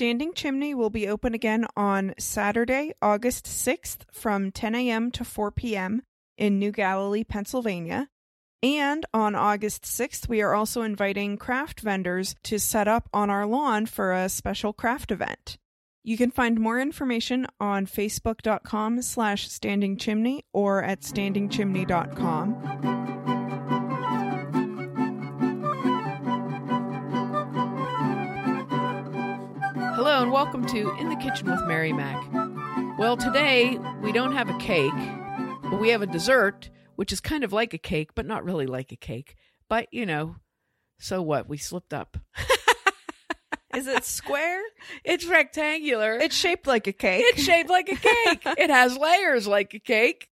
Standing Chimney will be open again on Saturday, August 6th from 10 a.m. to 4 p.m. in New Galilee, Pennsylvania. And on August 6th, we are also inviting craft vendors to set up on our lawn for a special craft event. You can find more information on facebook.com slash standingchimney or at standingchimney.com. Hello and welcome to In the Kitchen with Mary Mac. Well, today we don't have a cake, but we have a dessert, which is kind of like a cake, but not really like a cake. But, you know, so what? We slipped up. Is it square? It's rectangular. It's shaped like a cake. It's shaped like a cake. it has layers like a cake.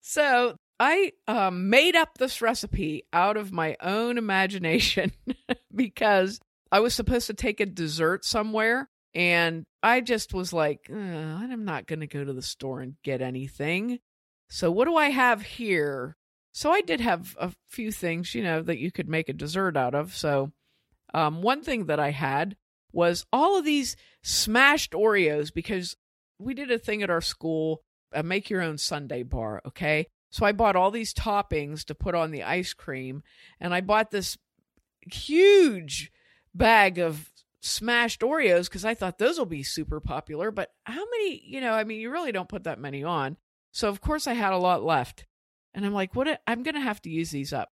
So I um, made up this recipe out of my own imagination because I was supposed to take a dessert somewhere. And I just was like, "Uh, I'm not going to go to the store and get anything. So, what do I have here? So, I did have a few things, you know, that you could make a dessert out of. So, um, one thing that I had was all of these smashed Oreos because we did a thing at our school, a make your own sundae bar, okay? So I bought all these toppings to put on the ice cream, and I bought this huge bag of smashed Oreos because I thought those will be super popular. But how many, you know, I mean, you really don't put that many on. So of course I had a lot left. And I'm like, what? I'm going to have to use these up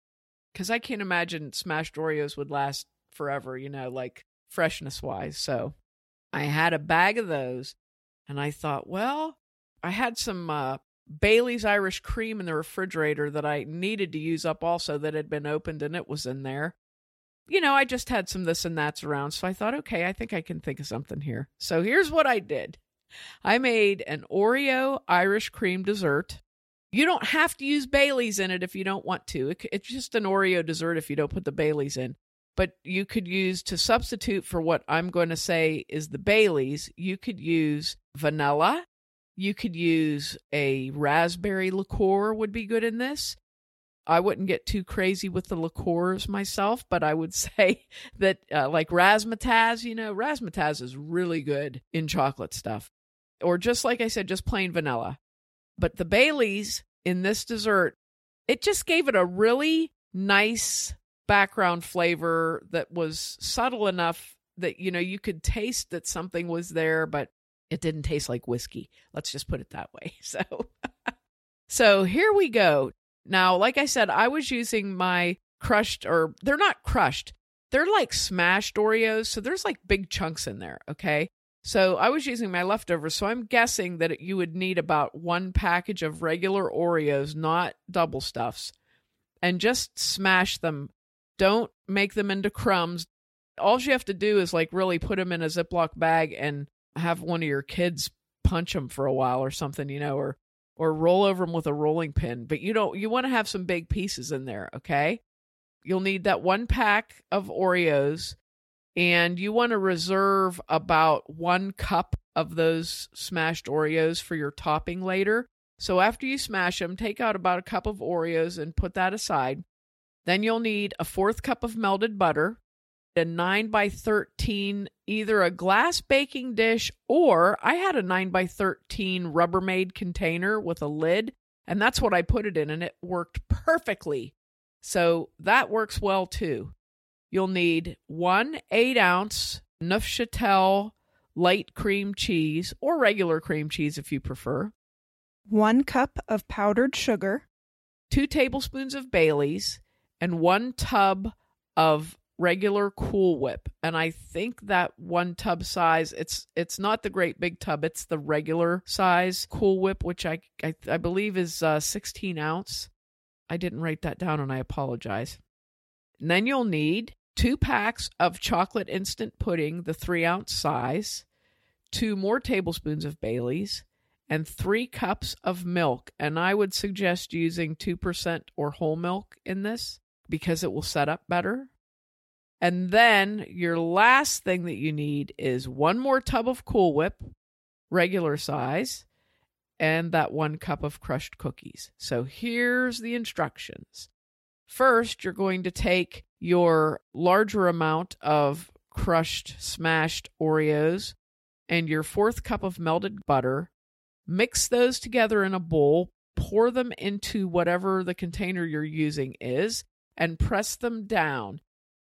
because I can't imagine smashed Oreos would last forever, you know, like freshness wise. So I had a bag of those and I thought, well, I had some uh, Bailey's Irish cream in the refrigerator that I needed to use up also that had been opened and it was in there. You know, I just had some this and that's around. So I thought, okay, I think I can think of something here. So here's what I did I made an Oreo Irish cream dessert. You don't have to use Bailey's in it if you don't want to. It's just an Oreo dessert if you don't put the Bailey's in. But you could use to substitute for what I'm going to say is the Bailey's, you could use vanilla. You could use a raspberry liqueur, would be good in this. I wouldn't get too crazy with the liqueurs myself, but I would say that, uh, like razzmatazz, you know, razzmatazz is really good in chocolate stuff. Or just like I said, just plain vanilla. But the Bailey's in this dessert, it just gave it a really nice background flavor that was subtle enough that, you know, you could taste that something was there, but it didn't taste like whiskey. Let's just put it that way. So, so here we go. Now, like I said, I was using my crushed, or they're not crushed, they're like smashed Oreos. So there's like big chunks in there. Okay. So I was using my leftovers. So I'm guessing that you would need about one package of regular Oreos, not double stuffs, and just smash them. Don't make them into crumbs. All you have to do is like really put them in a Ziploc bag and have one of your kids punch them for a while or something, you know, or or roll over them with a rolling pin. But you don't you want to have some big pieces in there, okay? You'll need that one pack of Oreos and you want to reserve about 1 cup of those smashed Oreos for your topping later. So after you smash them, take out about a cup of Oreos and put that aside. Then you'll need a fourth cup of melted butter, a 9 by 13 either a glass baking dish or I had a 9 by 13 Rubbermaid container with a lid and that's what I put it in and it worked perfectly. So that works well too. You'll need one 8 ounce Neufchâtel light cream cheese or regular cream cheese if you prefer, One cup of powdered sugar, two tablespoons of Bailey's, and one tub of regular Cool Whip. And I think that one tub size, it's it's not the great big tub, it's the regular size Cool Whip, which I I, I believe is uh, 16 ounce. I didn't write that down, and I apologize. And then you'll need two packs of chocolate instant pudding, the three ounce size, two more tablespoons of Bailey's, and three cups of milk. And I would suggest using 2% or whole milk in this because it will set up better. And then your last thing that you need is one more tub of Cool Whip, regular size, and that one cup of crushed cookies. So here's the instructions. First, you're going to take your larger amount of crushed, smashed Oreos and your fourth cup of melted butter. Mix those together in a bowl, pour them into whatever the container you're using is, and press them down.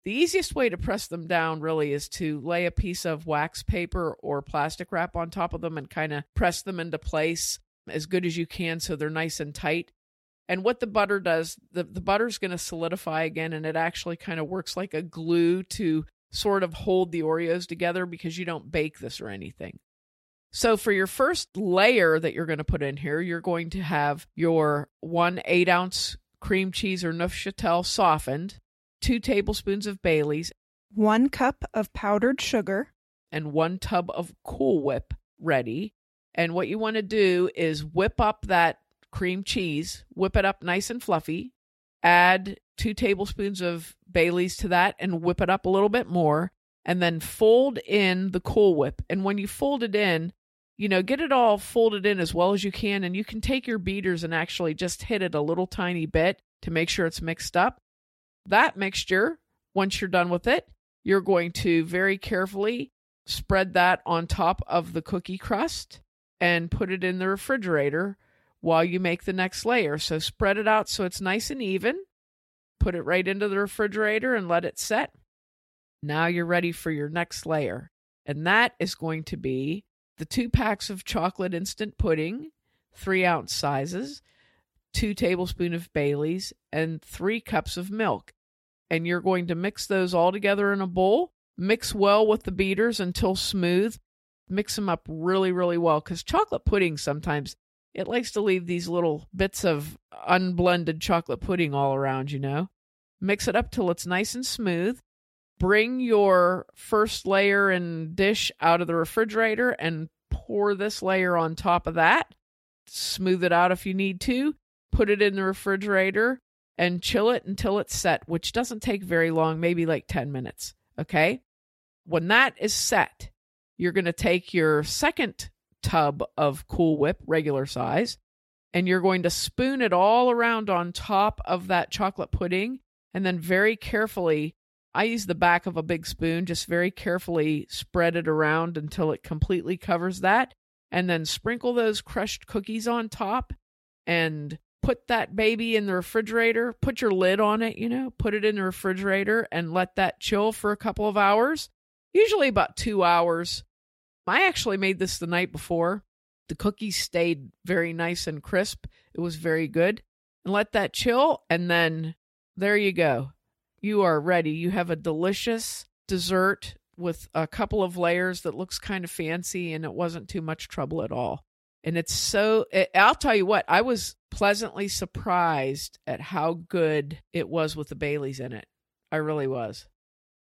The easiest way to press them down really is to lay a piece of wax paper or plastic wrap on top of them and kind of press them into place as good as you can so they're nice and tight. And what the butter does, the, the butter's going to solidify again and it actually kind of works like a glue to sort of hold the Oreos together because you don't bake this or anything. So for your first layer that you're going to put in here, you're going to have your one eight ounce cream cheese or Neufchâtel softened, two tablespoons of Bailey's, one cup of powdered sugar, and one tub of Cool Whip ready. And what you want to do is whip up that cream cheese, whip it up nice and fluffy, add two tablespoons of Bailey's to that and whip it up a little bit more, and then fold in the Cool Whip. And when you fold it in, you know, get it all folded in as well as you can. And you can take your beaters and actually just hit it a little tiny bit to make sure it's mixed up. That mixture, once you're done with it, you're going to very carefully spread that on top of the cookie crust and put it in the refrigerator while you make the next layer. So spread it out so it's nice and even. Put it right into the refrigerator and let it set. Now you're ready for your next layer. And that is going to be the two packs of chocolate instant pudding, three ounce sizes, two tablespoons of Bailey's, and three cups of milk. And you're going to mix those all together in a bowl. Mix well with the beaters until smooth. Mix them up really, really well because chocolate pudding sometimes it likes to leave these little bits of unblended chocolate pudding all around, you know. Mix it up till it's nice and smooth bring your first layer and dish out of the refrigerator and pour this layer on top of that. Smooth it out if you need to. Put it in the refrigerator and chill it until it's set, which doesn't take very long, maybe like 10 minutes. Okay. When that is set, you're going to take your second tub of Cool Whip, regular size, and you're going to spoon it all around on top of that chocolate pudding and then very carefully I use the back of a big spoon, just very carefully spread it around until it completely covers that, and then sprinkle those crushed cookies on top and put that baby in the refrigerator. Put your lid on it, you know, put it in the refrigerator and let that chill for a couple of hours, usually about two hours. I actually made this the night before. The cookies stayed very nice and crisp. It was very good. And let that chill, and then there you go you are ready. You have a delicious dessert with a couple of layers that looks kind of fancy and it wasn't too much trouble at all. And it's so, it, I'll tell you what, I was pleasantly surprised at how good it was with the Baileys in it. I really was.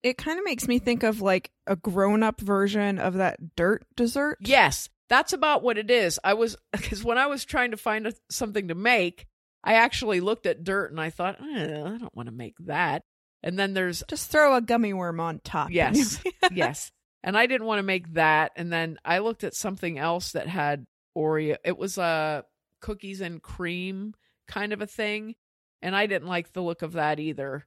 It kind of makes me think of like a grown up version of that dirt dessert. Yes, that's about what it is. I was, because when I was trying to find a, something to make, I actually looked at dirt and I thought, eh, I don't want to make that. And then there's just throw a gummy worm on top. Yes. yes. And I didn't want to make that. And then I looked at something else that had Oreo. It was a cookies and cream kind of a thing. And I didn't like the look of that either.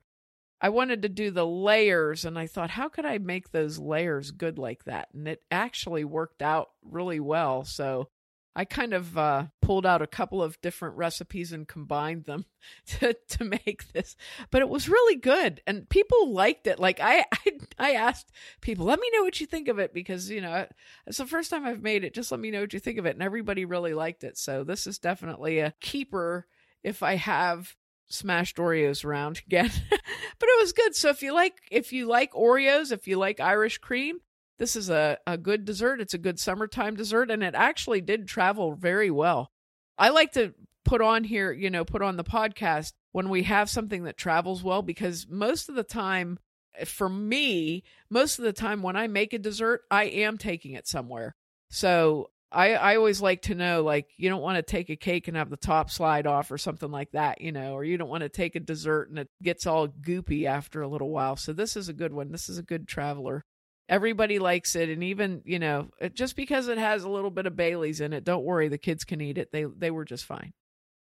I wanted to do the layers and I thought, how could I make those layers good like that? And it actually worked out really well. So I kind of uh, pulled out a couple of different recipes and combined them to, to make this, but it was really good, and people liked it. Like I, I, I asked people, let me know what you think of it because you know it's the first time I've made it. Just let me know what you think of it, and everybody really liked it. So this is definitely a keeper if I have smashed Oreos around again. but it was good. So if you like if you like Oreos, if you like Irish cream, this is a, a good dessert. It's a good summertime dessert, and it actually did travel very well. I like to put on here, you know, put on the podcast when we have something that travels well because most of the time, for me, most of the time when I make a dessert, I am taking it somewhere. So I, I always like to know, like, you don't want to take a cake and have the top slide off or something like that, you know, or you don't want to take a dessert and it gets all goopy after a little while. So this is a good one. This is a good traveler everybody likes it and even you know just because it has a little bit of baileys in it don't worry the kids can eat it they they were just fine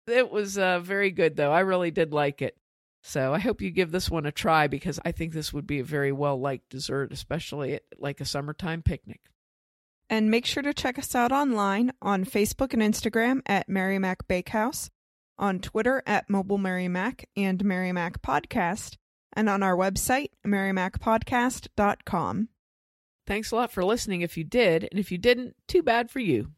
it was uh, very good though i really did like it So I hope you give this one a try because I think this would be a very well liked dessert, especially at like a summertime picnic. And make sure to check us out online on Facebook and Instagram at Mary Mac Bakehouse, on Twitter at Mobile Mary Mac and Mary Mac Podcast, and on our website, marymacpodcast.com. Thanks a lot for listening if you did, and if you didn't, too bad for you.